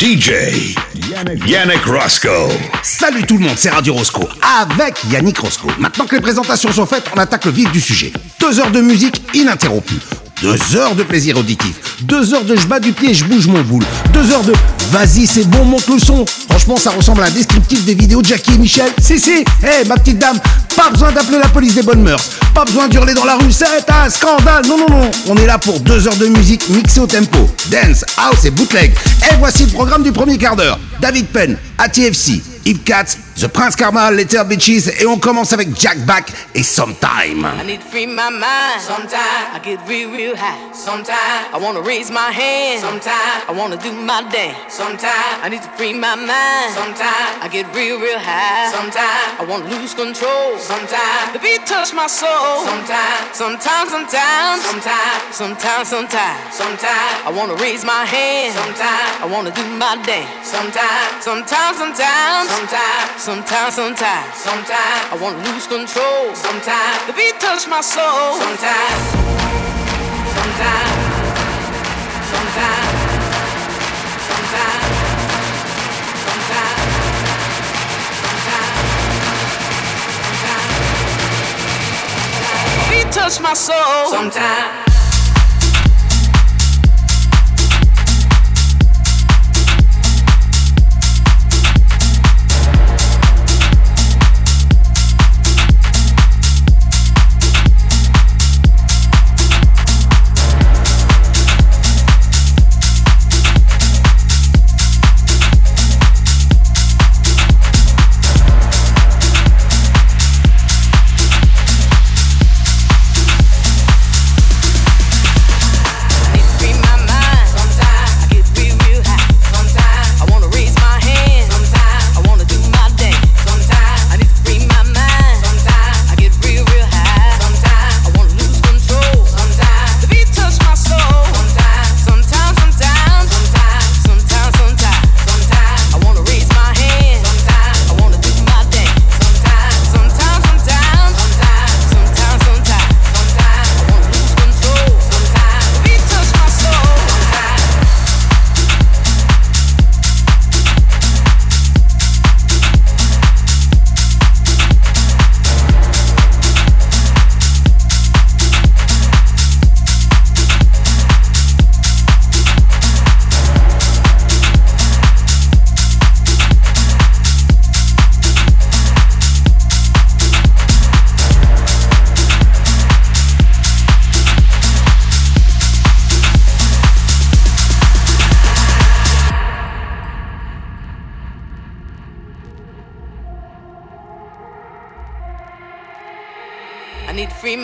DJ Yannick Roscoe. Salut tout le monde, c'est Radio Roscoe avec Yannick Roscoe. Maintenant que les présentations sont faites, on attaque le vif du sujet. Deux heures de musique ininterrompue. Deux heures de plaisir auditif. Deux heures de je bats du pied, je bouge mon boule. Deux heures de vas-y, c'est bon, monte le son. Franchement, ça ressemble à un descriptif des vidéos de Jackie et Michel. Si, si, hé, ma petite dame, pas besoin d'appeler la police des bonnes mœurs. Pas besoin d'hurler dans la rue, c'est un scandale. Non, non, non. On est là pour deux heures de musique mixée au tempo. Dance, house et bootleg. Et voici le programme du premier quart d'heure. David Penn, ATFC, Yves Katz, The Prince Karma, Letter Bitches, et on commence avec Jack Back et Sometime. I need to free my mind. Sometimes I get real, real high. Sometimes I wanna raise my hand. Sometimes I wanna do my dance. Sometimes I need to free my mind. Sometimes I get real, real high. Sometimes I wanna lose control. Sometimes the beat touch my soul. Sometimes, sometimes, sometimes, sometimes, sometimes, sometimes, sometimes I wanna raise my hand. Sometimes I wanna do my dance. Sometimes, sometimes, sometimes, sometimes. Sometimes, sometimes, sometimes I wanna lose control. Sometimes the beat touch my soul. Sometimes, sometimes, sometimes, sometimes, sometimes, sometimes, the beat touches my soul. sometimes.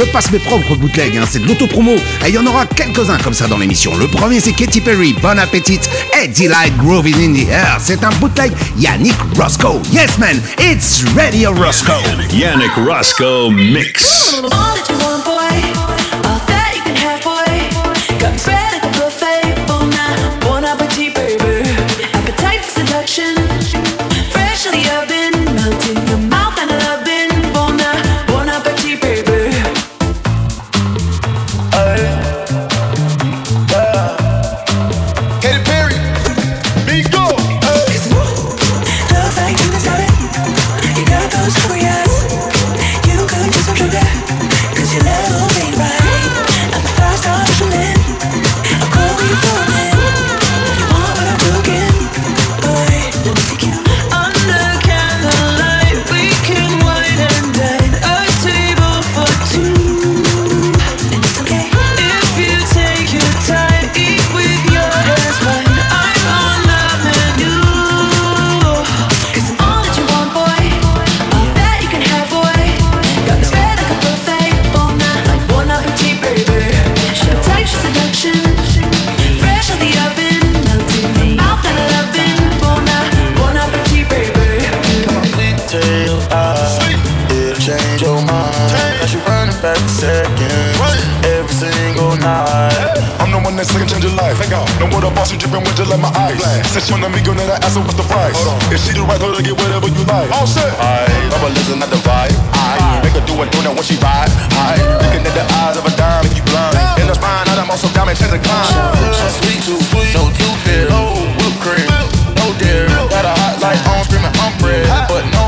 Je passe mes propres bootlegs, hein. c'est de l'autopromo. Et il y en aura quelques-uns comme ça dans l'émission. Le premier, c'est Katy Perry, Bon Appetit et Delight Groving in the Air. C'est un bootleg Yannick Roscoe. Yes, man, it's Radio Roscoe. Yannick Roscoe Mix. More the dripping with just like my eyes. Since she wanna me go, then I asked her what's the price. If she the right girl to get whatever you like. All set. I never listen at the vibe. I make her do it, do that when she ride. I looking at the eyes of a dime, make you blind. In the spine, I done some diamond chance to climb. Sweet too sweet, no too fair, no whipped cream, no dairy. Got a hot light on, screaming I'm bred, but no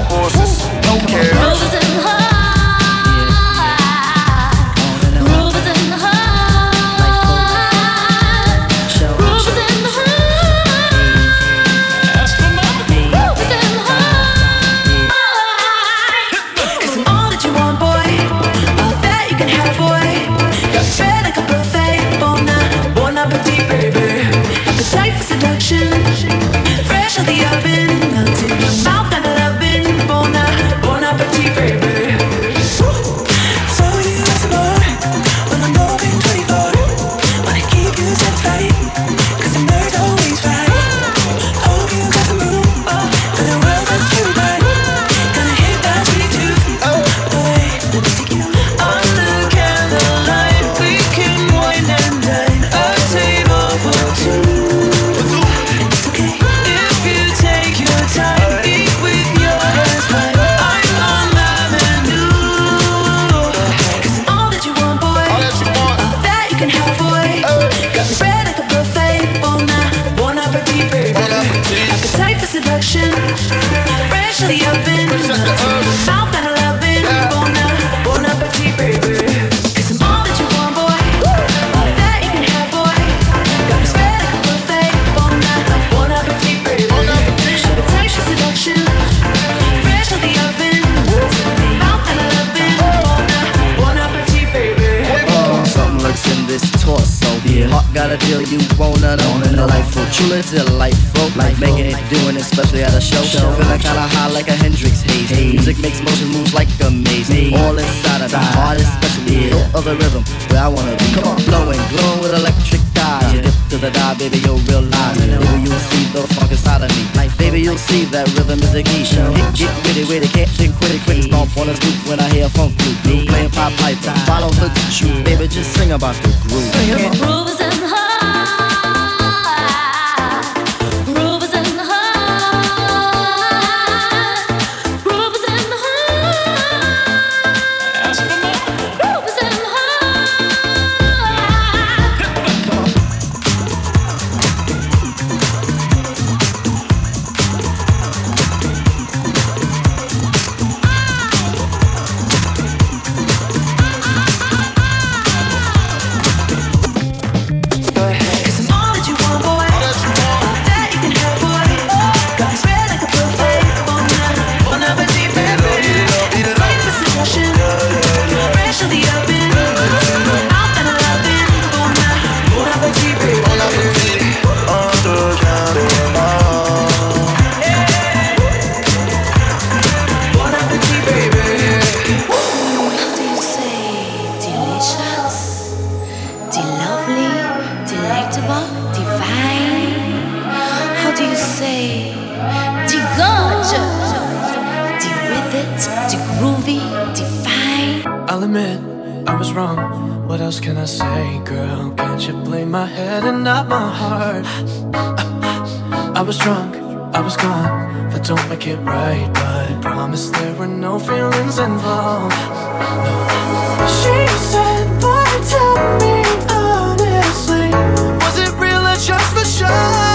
Delightful, truly delightful. Like making it, doing it, especially at a show. Feeling kinda high like a Hendrix haze. Music makes motion moves like a maze. All inside of me, heart especially. No other rhythm where I wanna be. Come on, flowing, glowing with electric eyes. You dip to the die, baby, you'll realize. Baby, you'll see the funk inside of me. Like, baby, you'll see that rhythm is the key. Hit, get witty, witty, can't get quitty, quitty. Stomp on the stoop when I hear a funk group. Playing pop pipe, follow the shoot. Baby, just sing about the groove. Roses in say, de gorgeous, de with it, de groovy, de fine. I'll admit I was wrong. What else can I say, girl? Can't you blame my head and not my heart? I was drunk, I was gone. That don't make it right, but I promise there were no feelings involved. She said, "Boy, tell me honestly, was it real or just for show?"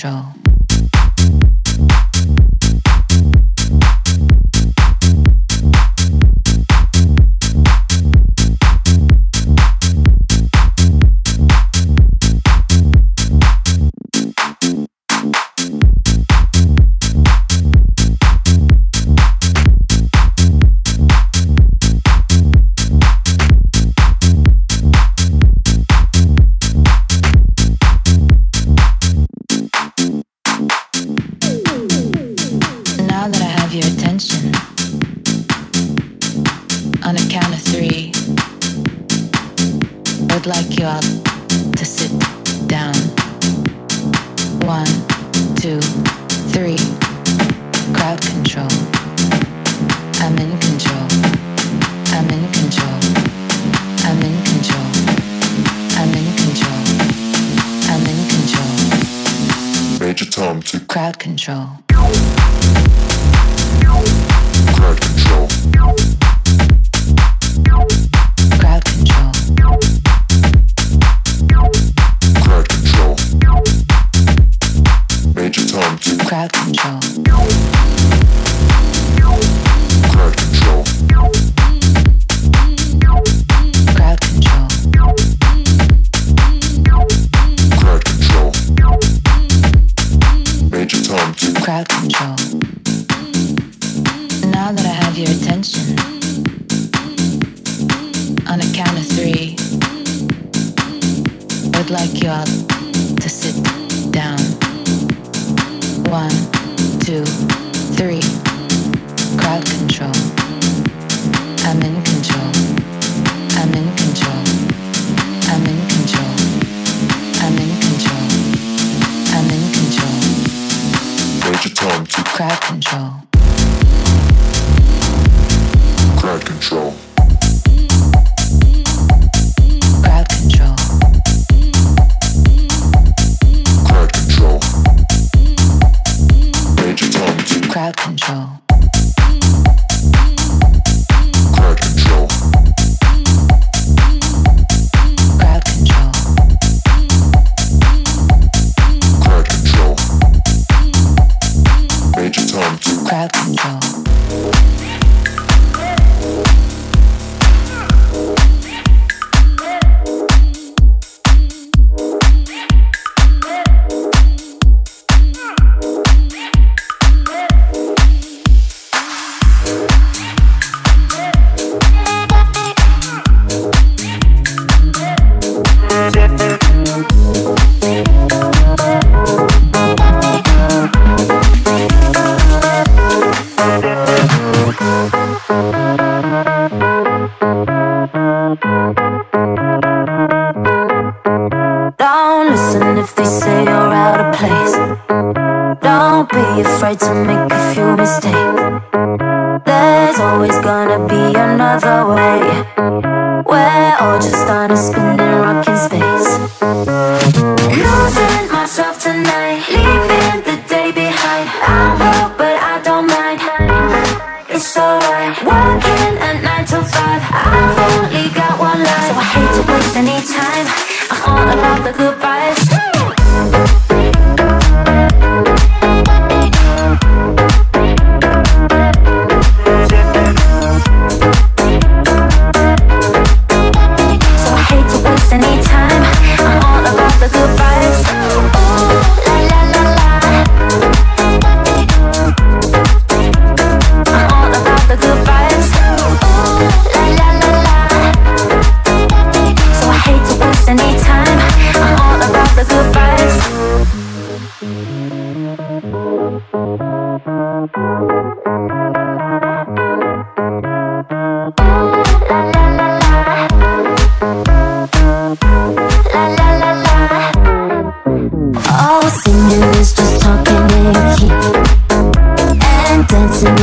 control. control. I'm in control. I'm in control. I'm in control. I'm in control. I'm in control. Major Tom to crowd control.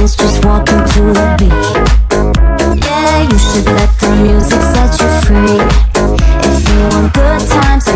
dance, just walking to the beat. Yeah, you should let the music set you free. If you want good times,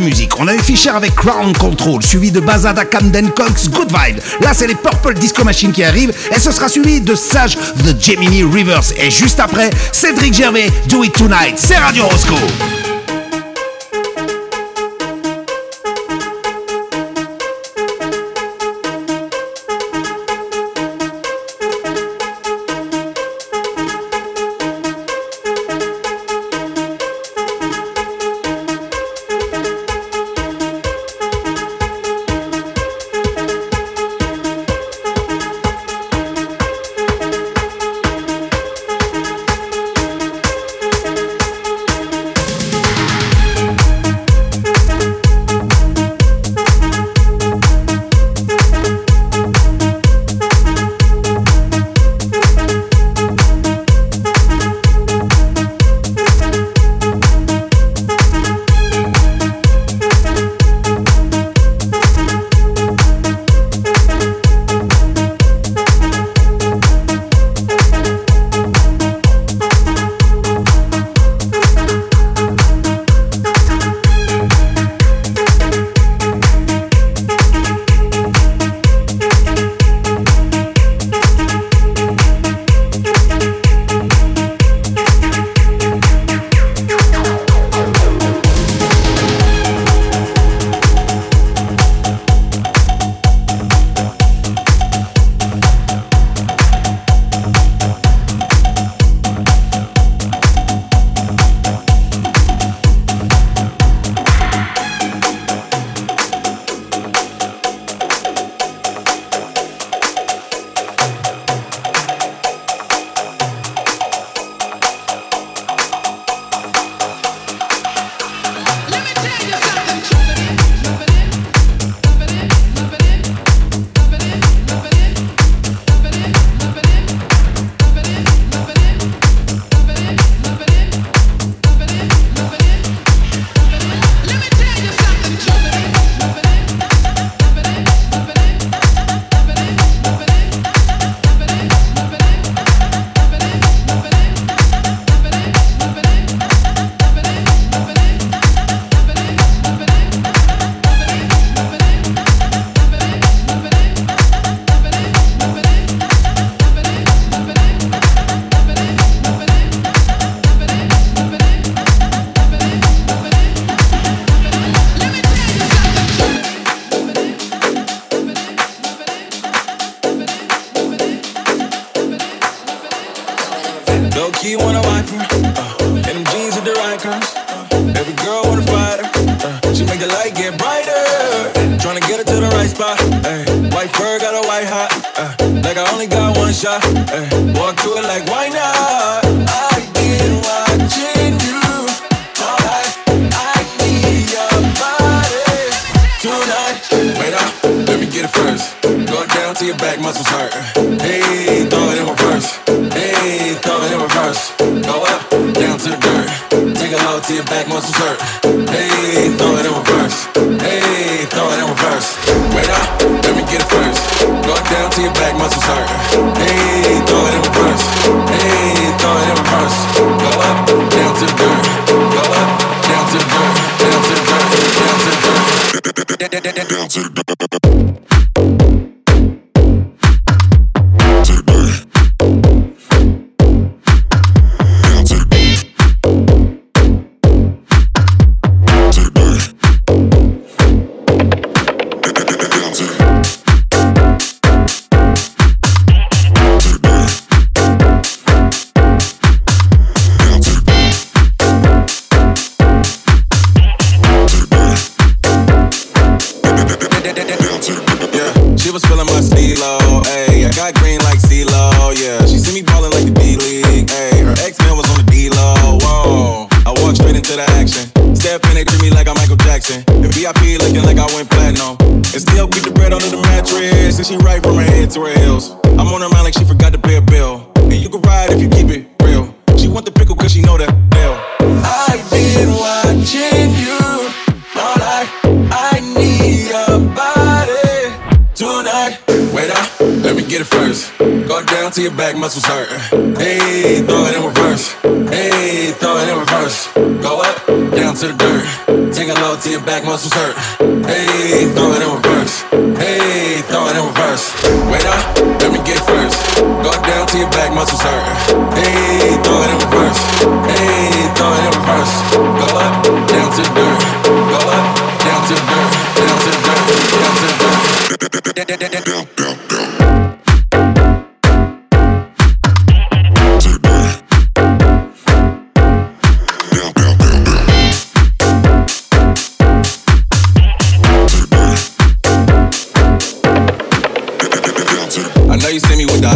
musique. On a eu Fischer avec Crown Control, suivi de Bazada Camden Cox, Good Vibe. Là, c'est les Purple Disco Machine qui arrivent et ce sera suivi de Sage The Gemini Rivers. Et juste après, Cédric Gervais, Do It Tonight. C'est Radio Roscoe.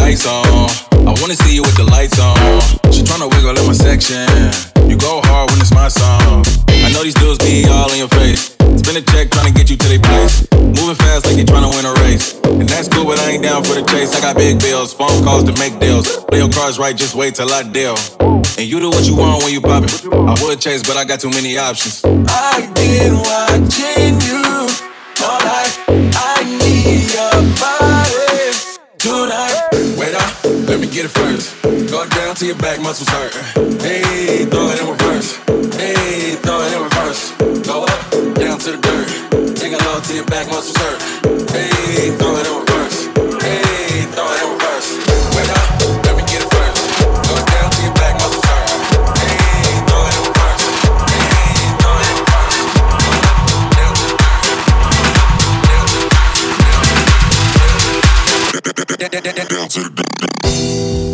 You ice on. I wanna see you with the lights on. She tryna wiggle in my section. You go hard when it's my song. I know these dudes be all in your face. Spin a check tryna get you to their place. Moving fast like they tryna win a race. And that's cool, but I ain't down for the chase. I got big bills, phone calls to make deals. Play your cards right, just wait till I deal. And you do what you want when you pop it. I would chase, but I got too many options. I've been watching you all night. I need your body tonight. Let me get it first. Go down to your back muscles hurt. Hey, throw it in reverse. Hey, throw it in reverse. Go up, down to the dirt. Take a low to your back muscles hurt. Hey, throw it in reverse. Down to the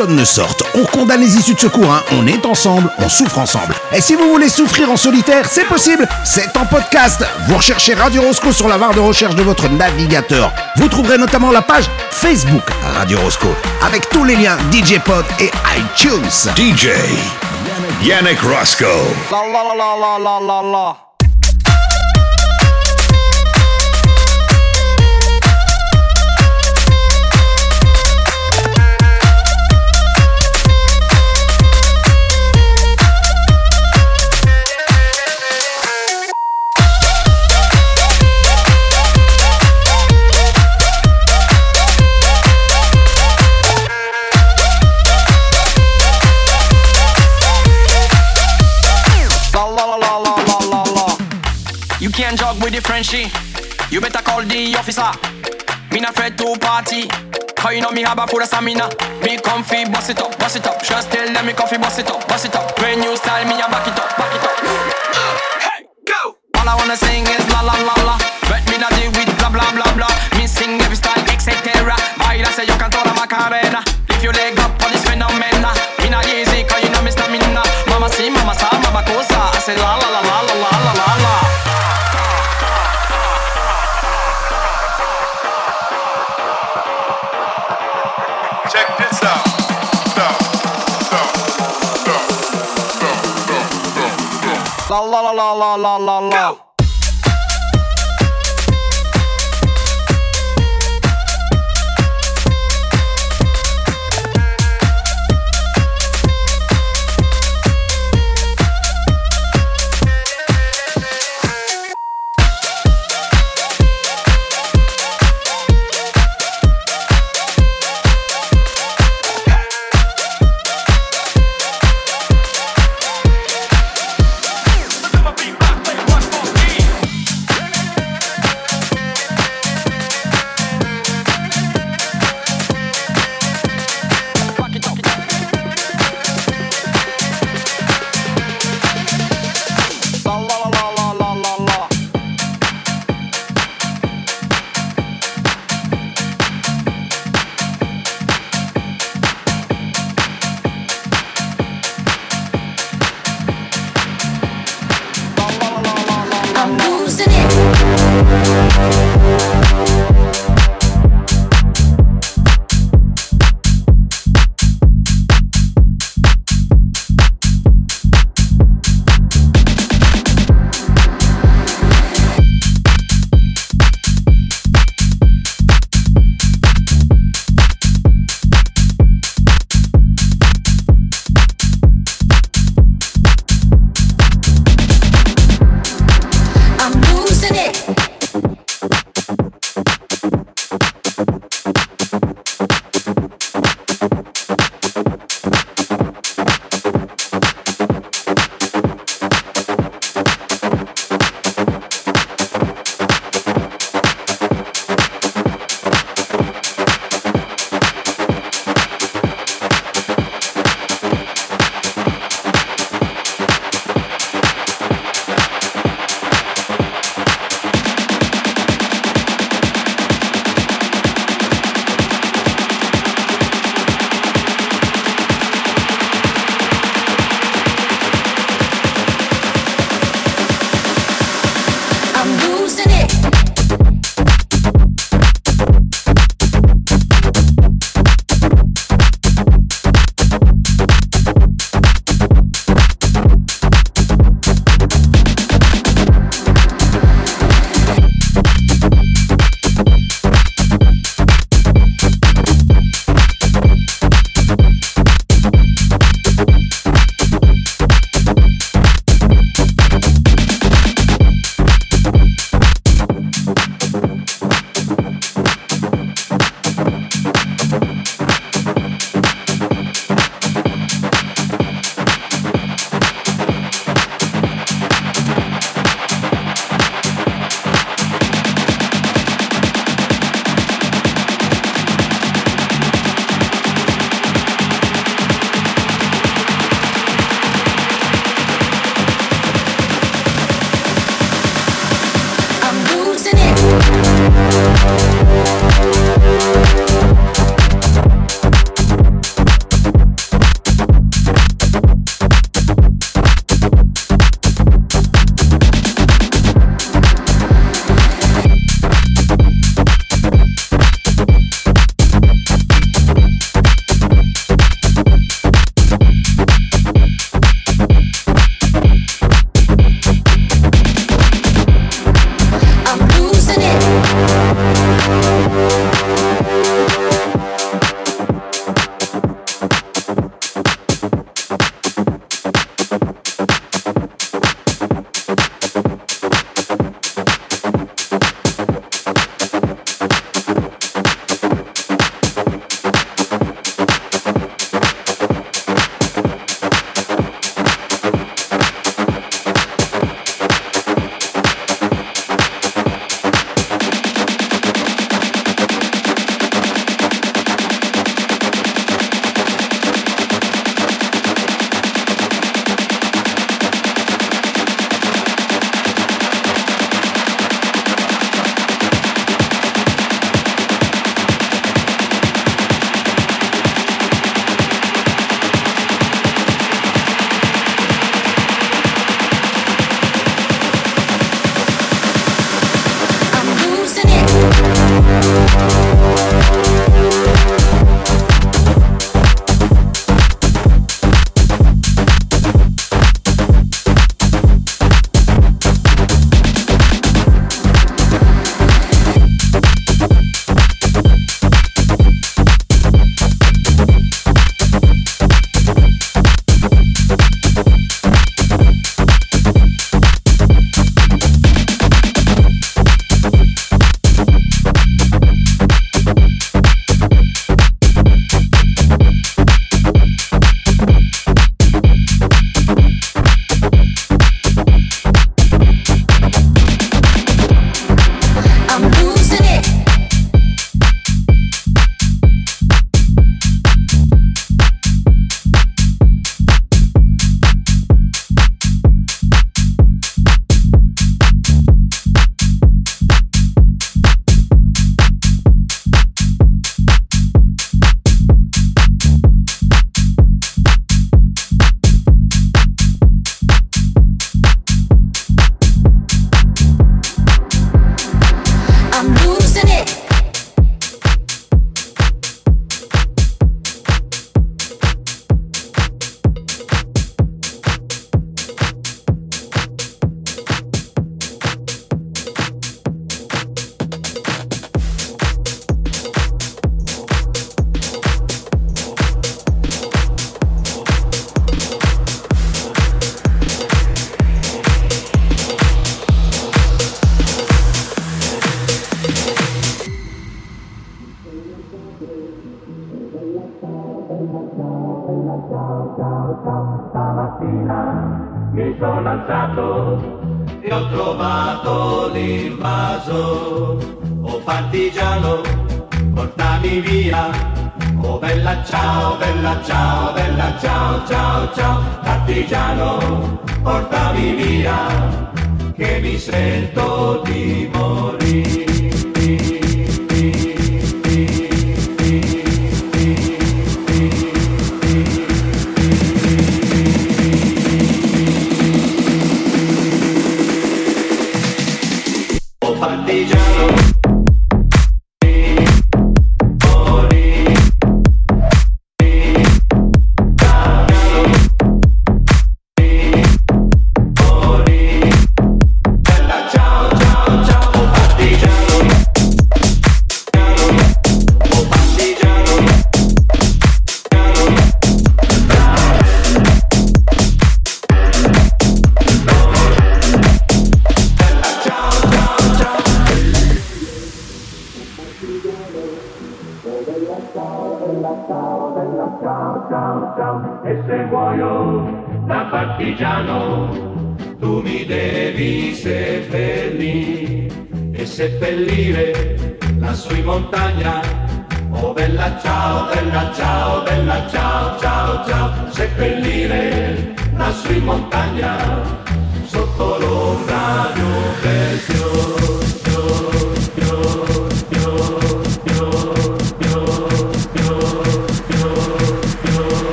personne ne sorte. On condamne les issues de secours, hein. On est ensemble, on souffre ensemble. Et si vous voulez souffrir en solitaire, c'est possible. C'est en podcast. Vous recherchez Radio Roscoe sur la barre de recherche de votre navigateur. Vous trouverez notamment la page Facebook Radio Roscoe avec tous les liens DJ Pod et iTunes. DJ Yannick Roscoe. La la la la la la la la. La You can't jog with the Frenchie. You better call the officer. Me not afraid to party. Cause you know me have a full of stamina. Me comfy, bust it up, bust it up. Just tell them me comfy, bust it up, bust it up. When you style me, I back it up, back it up. Hey, go! All I wanna sing is la la la la. But me not deal with blah blah blah blah. Me sing every style, etc. Baila say you can toda Macarena. Lift your leg up on this phenomena. Me not easy, cause you know me stamina. Mama see, mama sa, mama cosa. I say la la la la la la la la La la la la la la la la.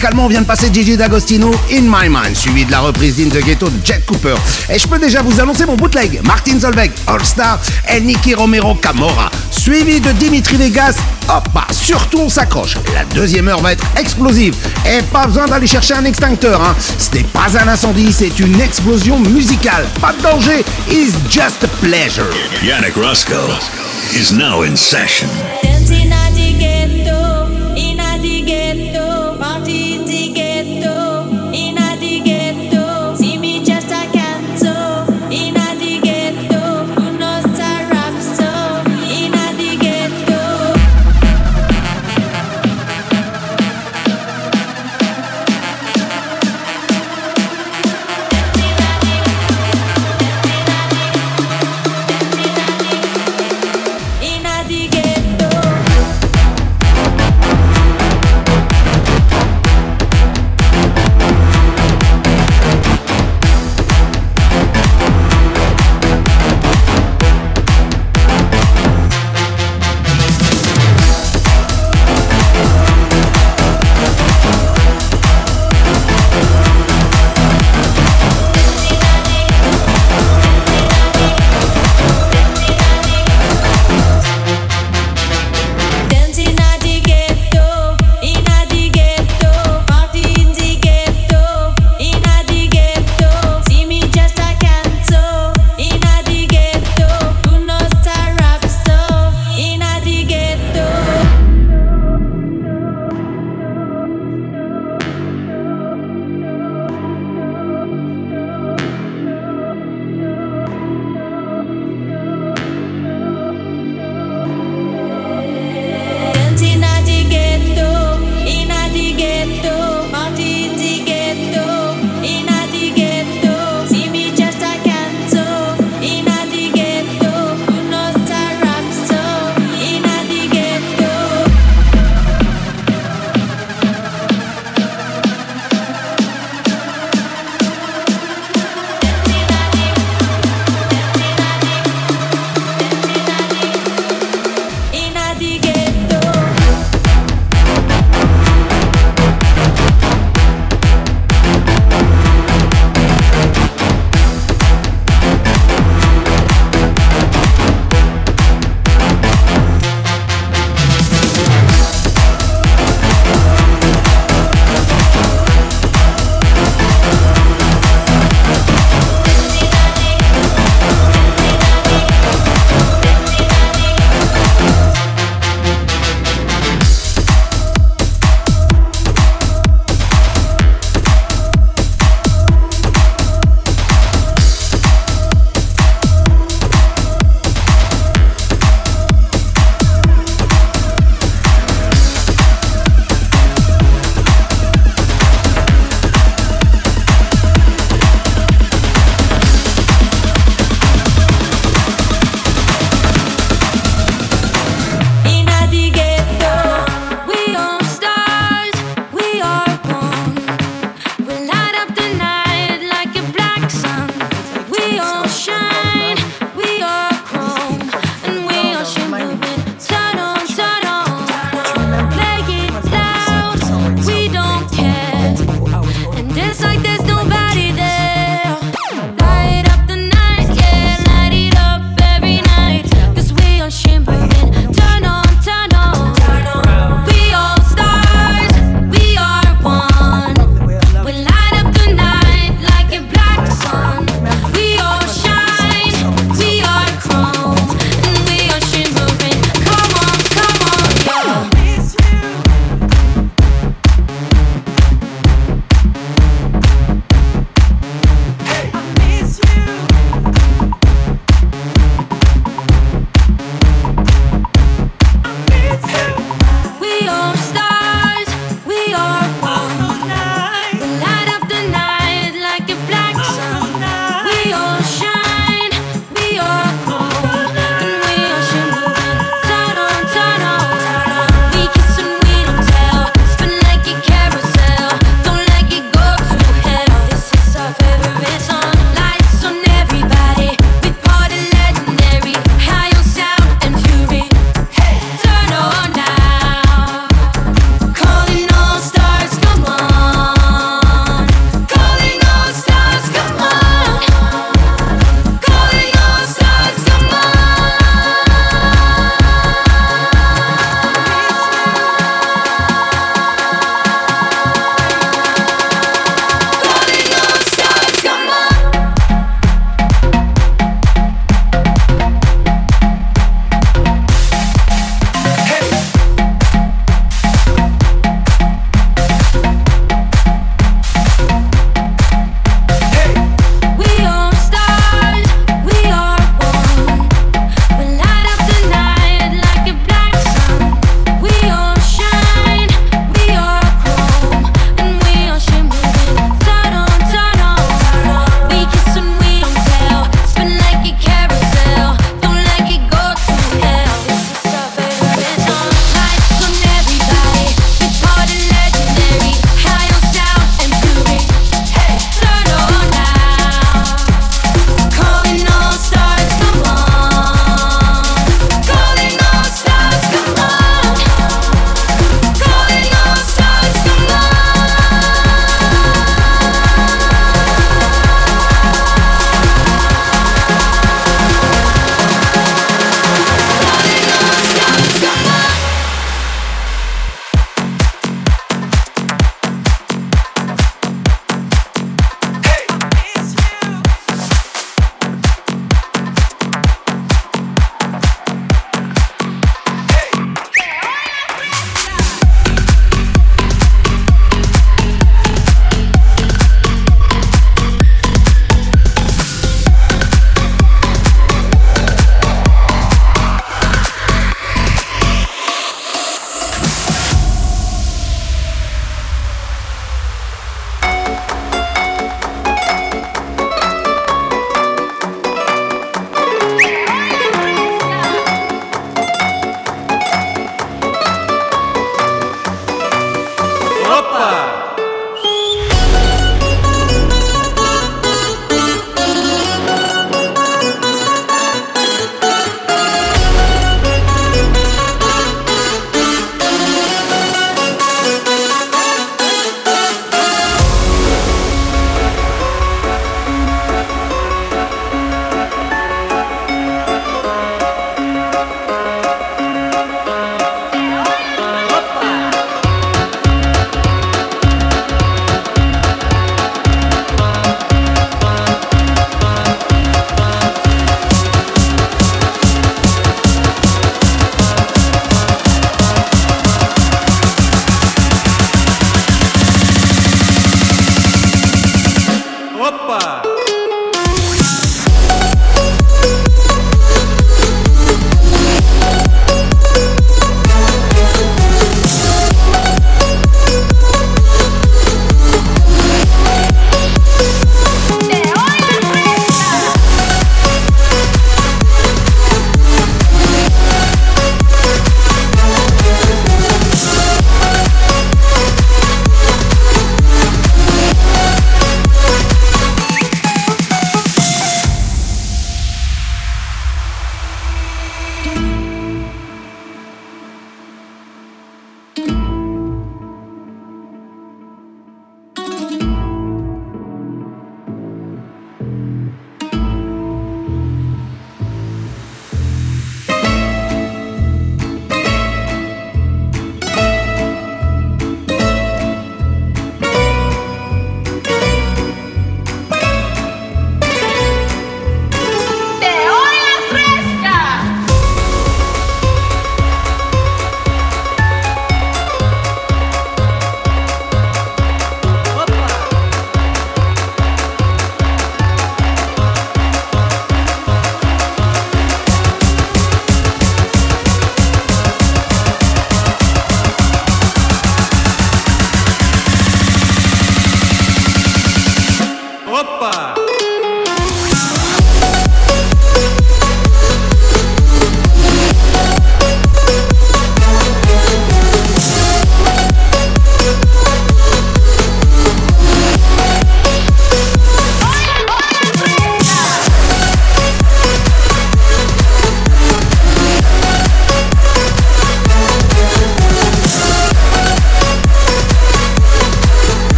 Musicalement, on vient de passer Gigi D'Agostino, In My Mind, suivi de la reprise d'In the Ghetto de Jet Cooper. Et je peux déjà vous annoncer mon bootleg, Martin Solveig, All Star, et Nicky Romero Camora, suivi de Dimitri Vegas. Hop, bah, surtout on s'accroche. La deuxième heure va être explosive. Et pas besoin d'aller chercher un extincteur, hein. Ce n'est pas un incendie, c'est une explosion musicale. Pas de danger, it's just a pleasure. Yannick Roscoe is now in session.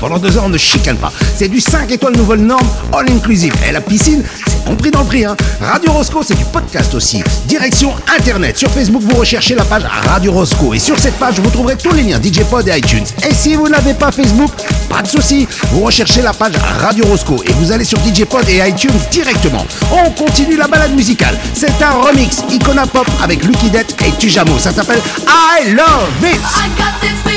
Pendant deux ans, on ne chicane pas. C'est du 5 étoiles nouvelle norme all inclusive. Et la piscine, c'est compris dans le prix. Hein. Radio Roscoe, c'est du podcast aussi. Direction Internet. Sur Facebook, vous recherchez la page Radio Roscoe. Et sur cette page, vous trouverez tous les liens DJ Pod et iTunes. Et si vous n'avez pas Facebook, pas de souci. Vous recherchez la page Radio Roscoe et vous allez sur DJ Pod et iTunes directement. On continue la balade musicale. C'est un remix Icona Pop avec Lucky Death et Tujamo. Ça s'appelle I Love It. I got this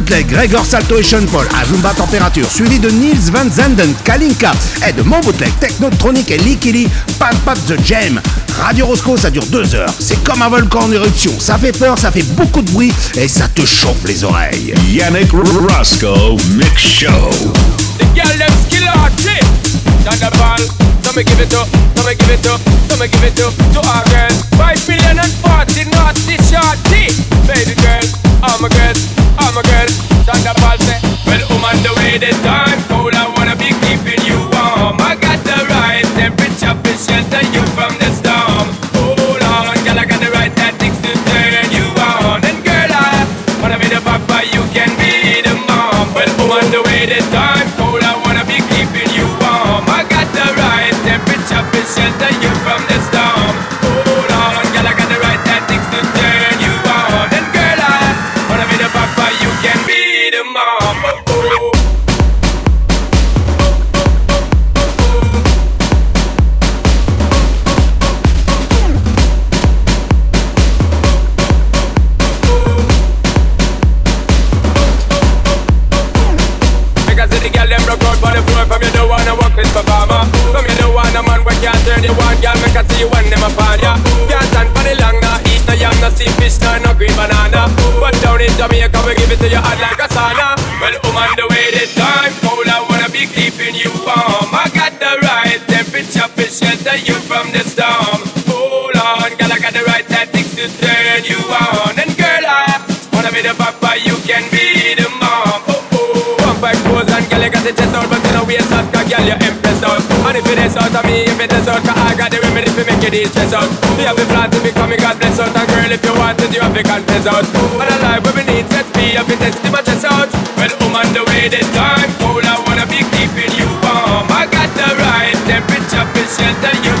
bootleg Gregor Sean Paul à Zumba Température, suivi de Niels Van Zanden, Kalinka et de mon bootleg Technotronic et Likili, Pam Pop The Jam. Radio Roscoe, ça dure deux heures. C'est comme un volcan en éruption. Ça fait peur, ça fait beaucoup de bruit et ça te chauffe les oreilles. Yannick Roscoe Mix Show. The me give it up, so me give it up to our girl. Five million and forty, naughty this shorty. Baby girl, I'm a girl, I'm a girl. Shonda Paul say, well, woman, um, the way the time goes. siente the chest out, but you know waste out, cause girl, you impressed out. And if it is out of me, if it is out, cause I got the remedy to make you these stress out. We have a plan to become a God bless out, and girl, if you want it, you have to confess out. And a life where we need sex, be up, it is my chest out. Well, I'm on the way this time, cold, I wanna be keeping you warm. I got the right temperature, for shelter you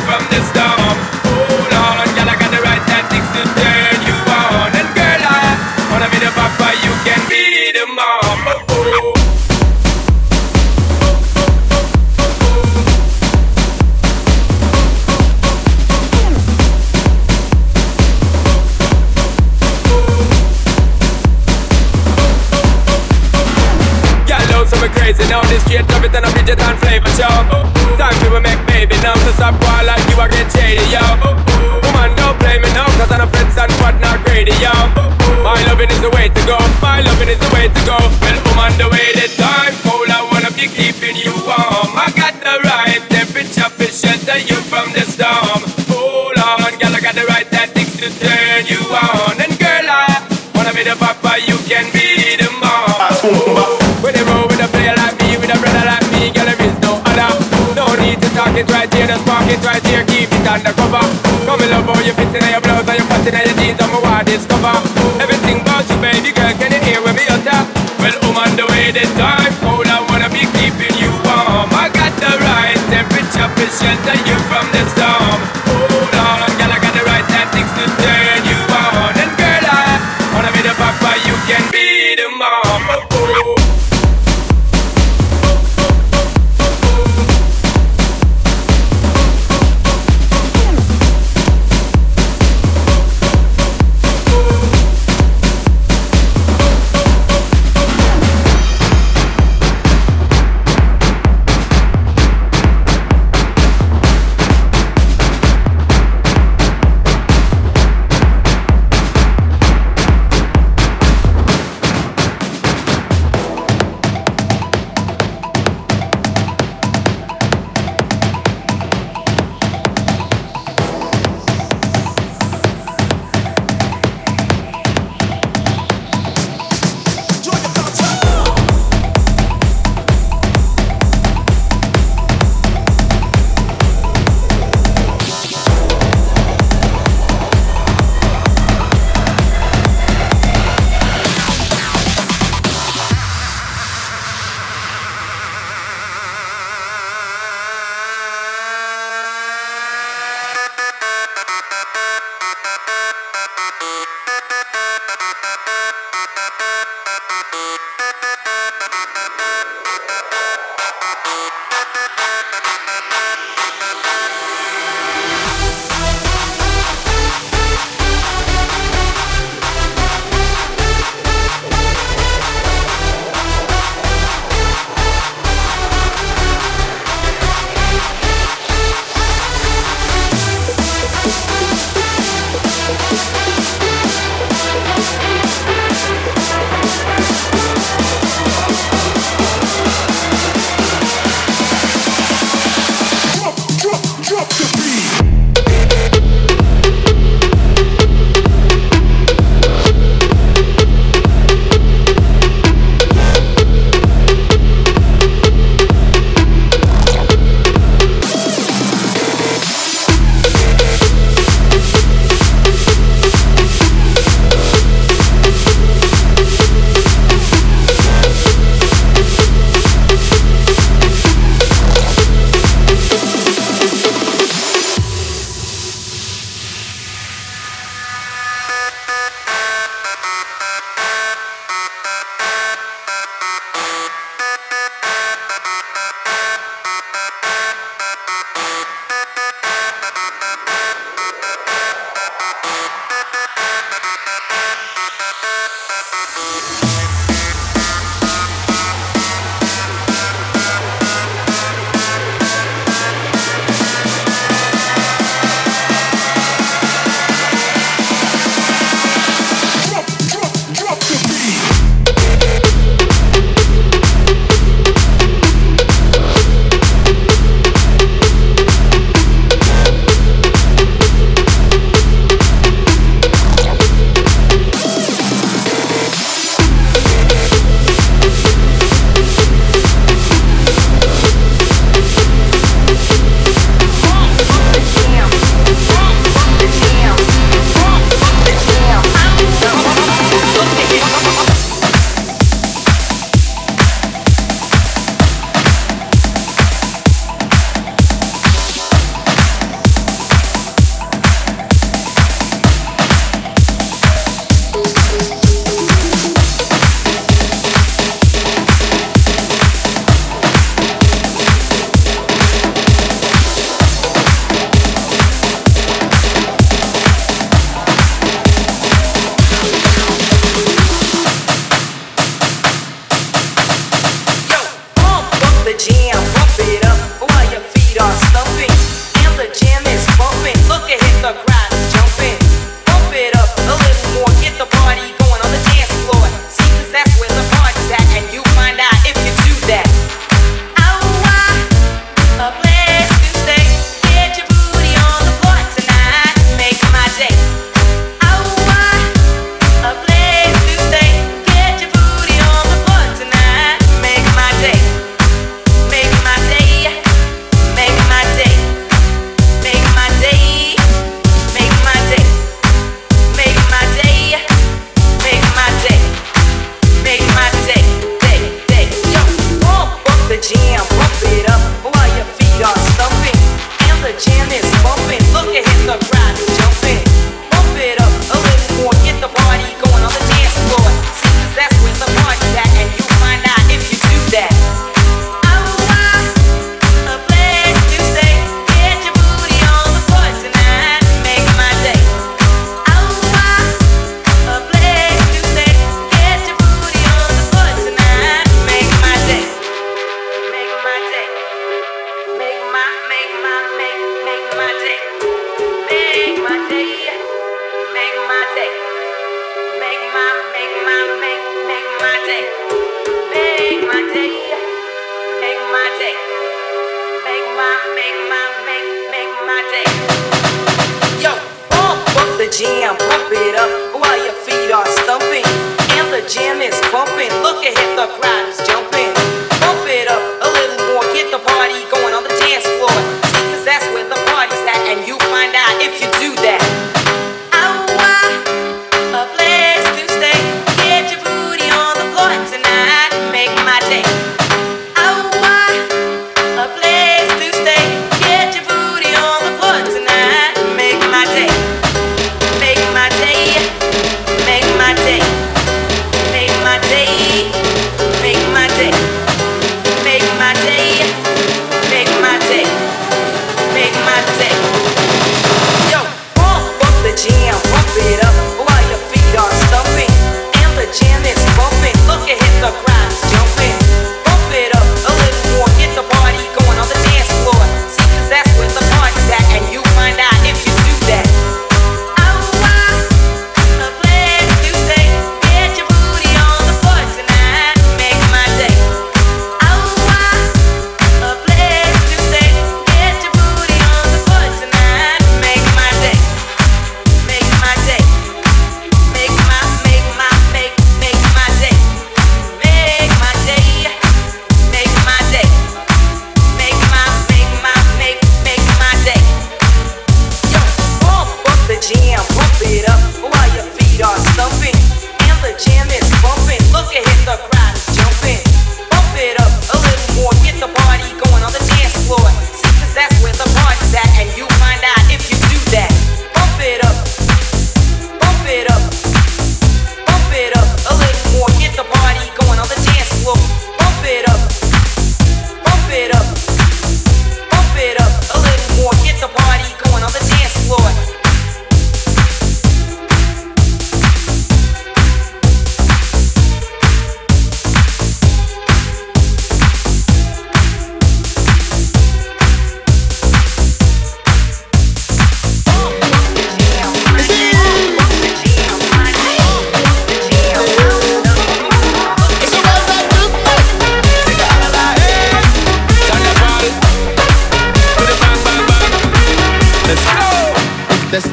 show. Time to make baby now. To stop boy like you are get shady, yo. Woman, don't play me now, cause I'm a friends and what not greedy, yo. My loving is the way to go. My loving is the way to go. Well, woman, the way the time it right here, keep it undercover. Come in love how you fit in your blouse and you fat in your jeans, I'm a wild discover. Everything about you, baby girl, can you hear when me utter? Well, I'm on the way, the time cold, I wanna be keeping you warm. I got the right temperature to shelter you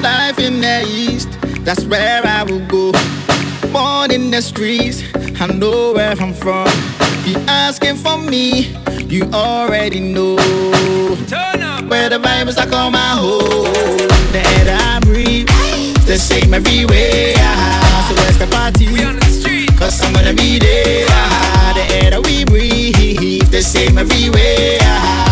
life in the east, that's where I will go. Born in the streets, I know where I'm from. Be asking for me, you already know. Turn up. Where the vibes are, call my home, that I breathe, the same everywhere. So where's the party? We on the street, cause I'm gonna be there. The air that we breathe, the same everywhere.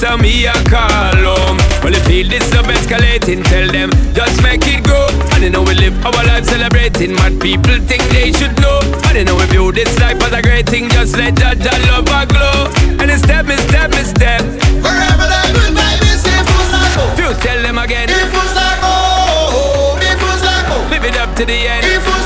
this a me a call home. Well, you feel this love escalating, tell them just make it go. And you know we live our life celebrating. Mad people think they should know. And you know we view this life as a great thing. Just let that, that love a glow. And it's step, it's step, it's step. Wherever that good vibe is, it feels like home. Few tell them again. It feels like home. It feels like home. Live it up to the end.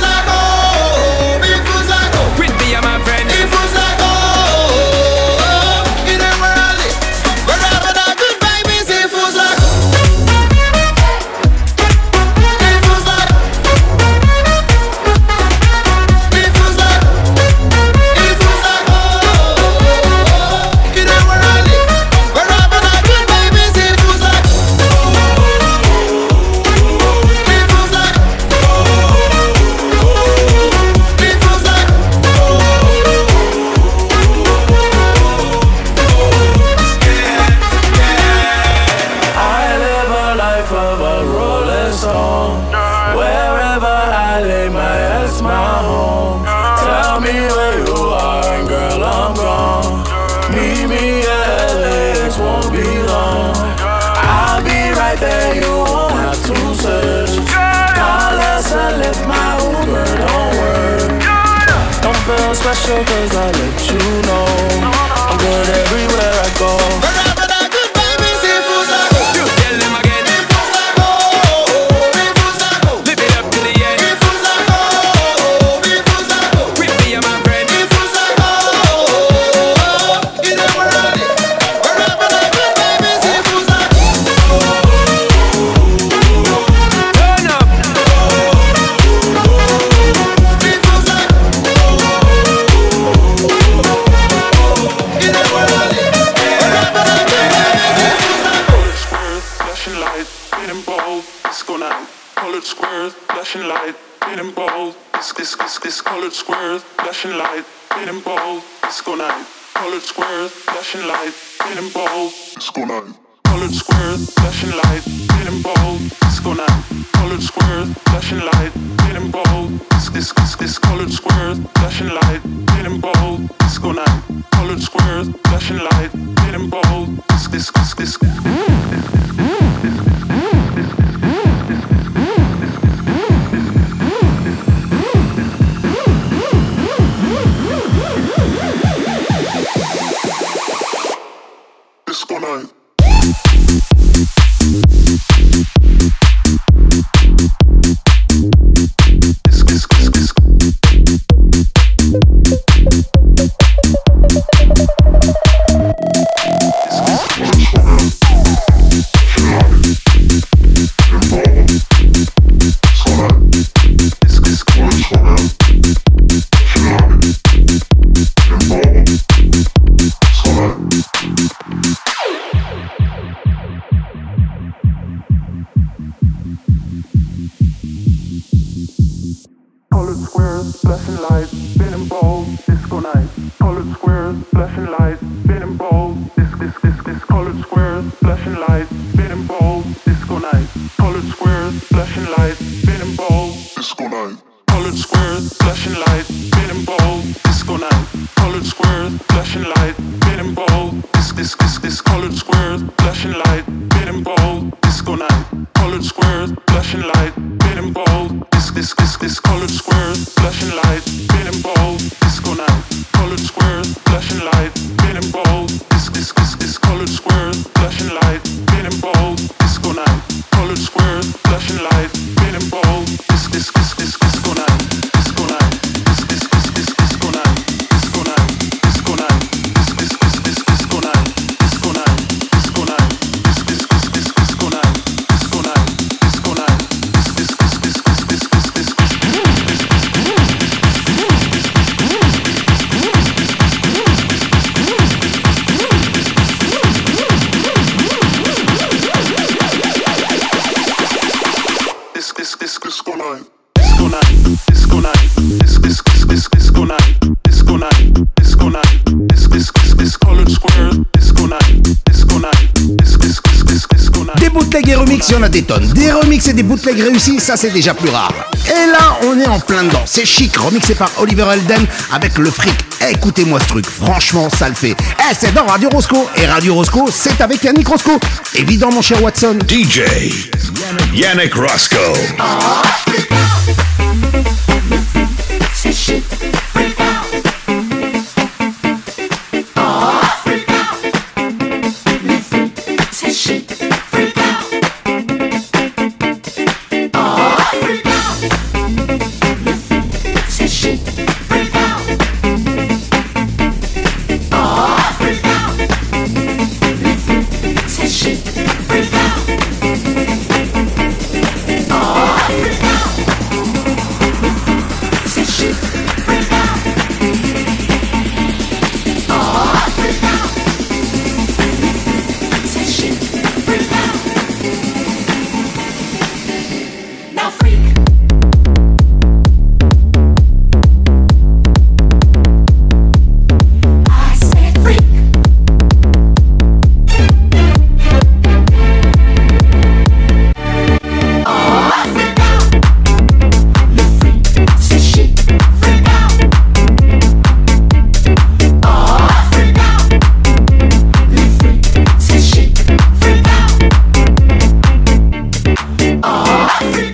des bootlegs réussis, ça c'est déjà plus rare. Et là, on est en plein dedans. C'est chic, remixé par Oliver Elden avec le fric. Écoutez-moi ce truc, franchement, ça le fait. Eh, c'est dans Radio Roscoe. Et Radio Roscoe, c'est avec Yannick Roscoe. Évident, mon cher Watson. DJ Yannick Roscoe. Ah, ah, ah, 아!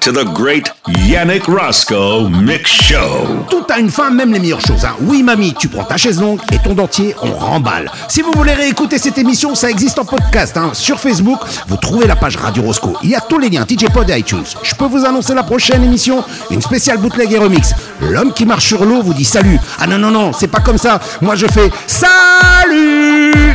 To the great Yannick Roscoe Mix Show. Tout a une fin, même les meilleures choses. hein. Oui, mamie, tu prends ta chaise longue et ton dentier, on remballe. Si vous voulez réécouter cette émission, ça existe en podcast. hein. Sur Facebook, vous trouvez la page Radio Roscoe. Il y a tous les liens, DJ Pod et iTunes. Je peux vous annoncer la prochaine émission, une spéciale bootleg et remix. L'homme qui marche sur l'eau vous dit salut. Ah non, non, non, c'est pas comme ça. Moi, je fais salut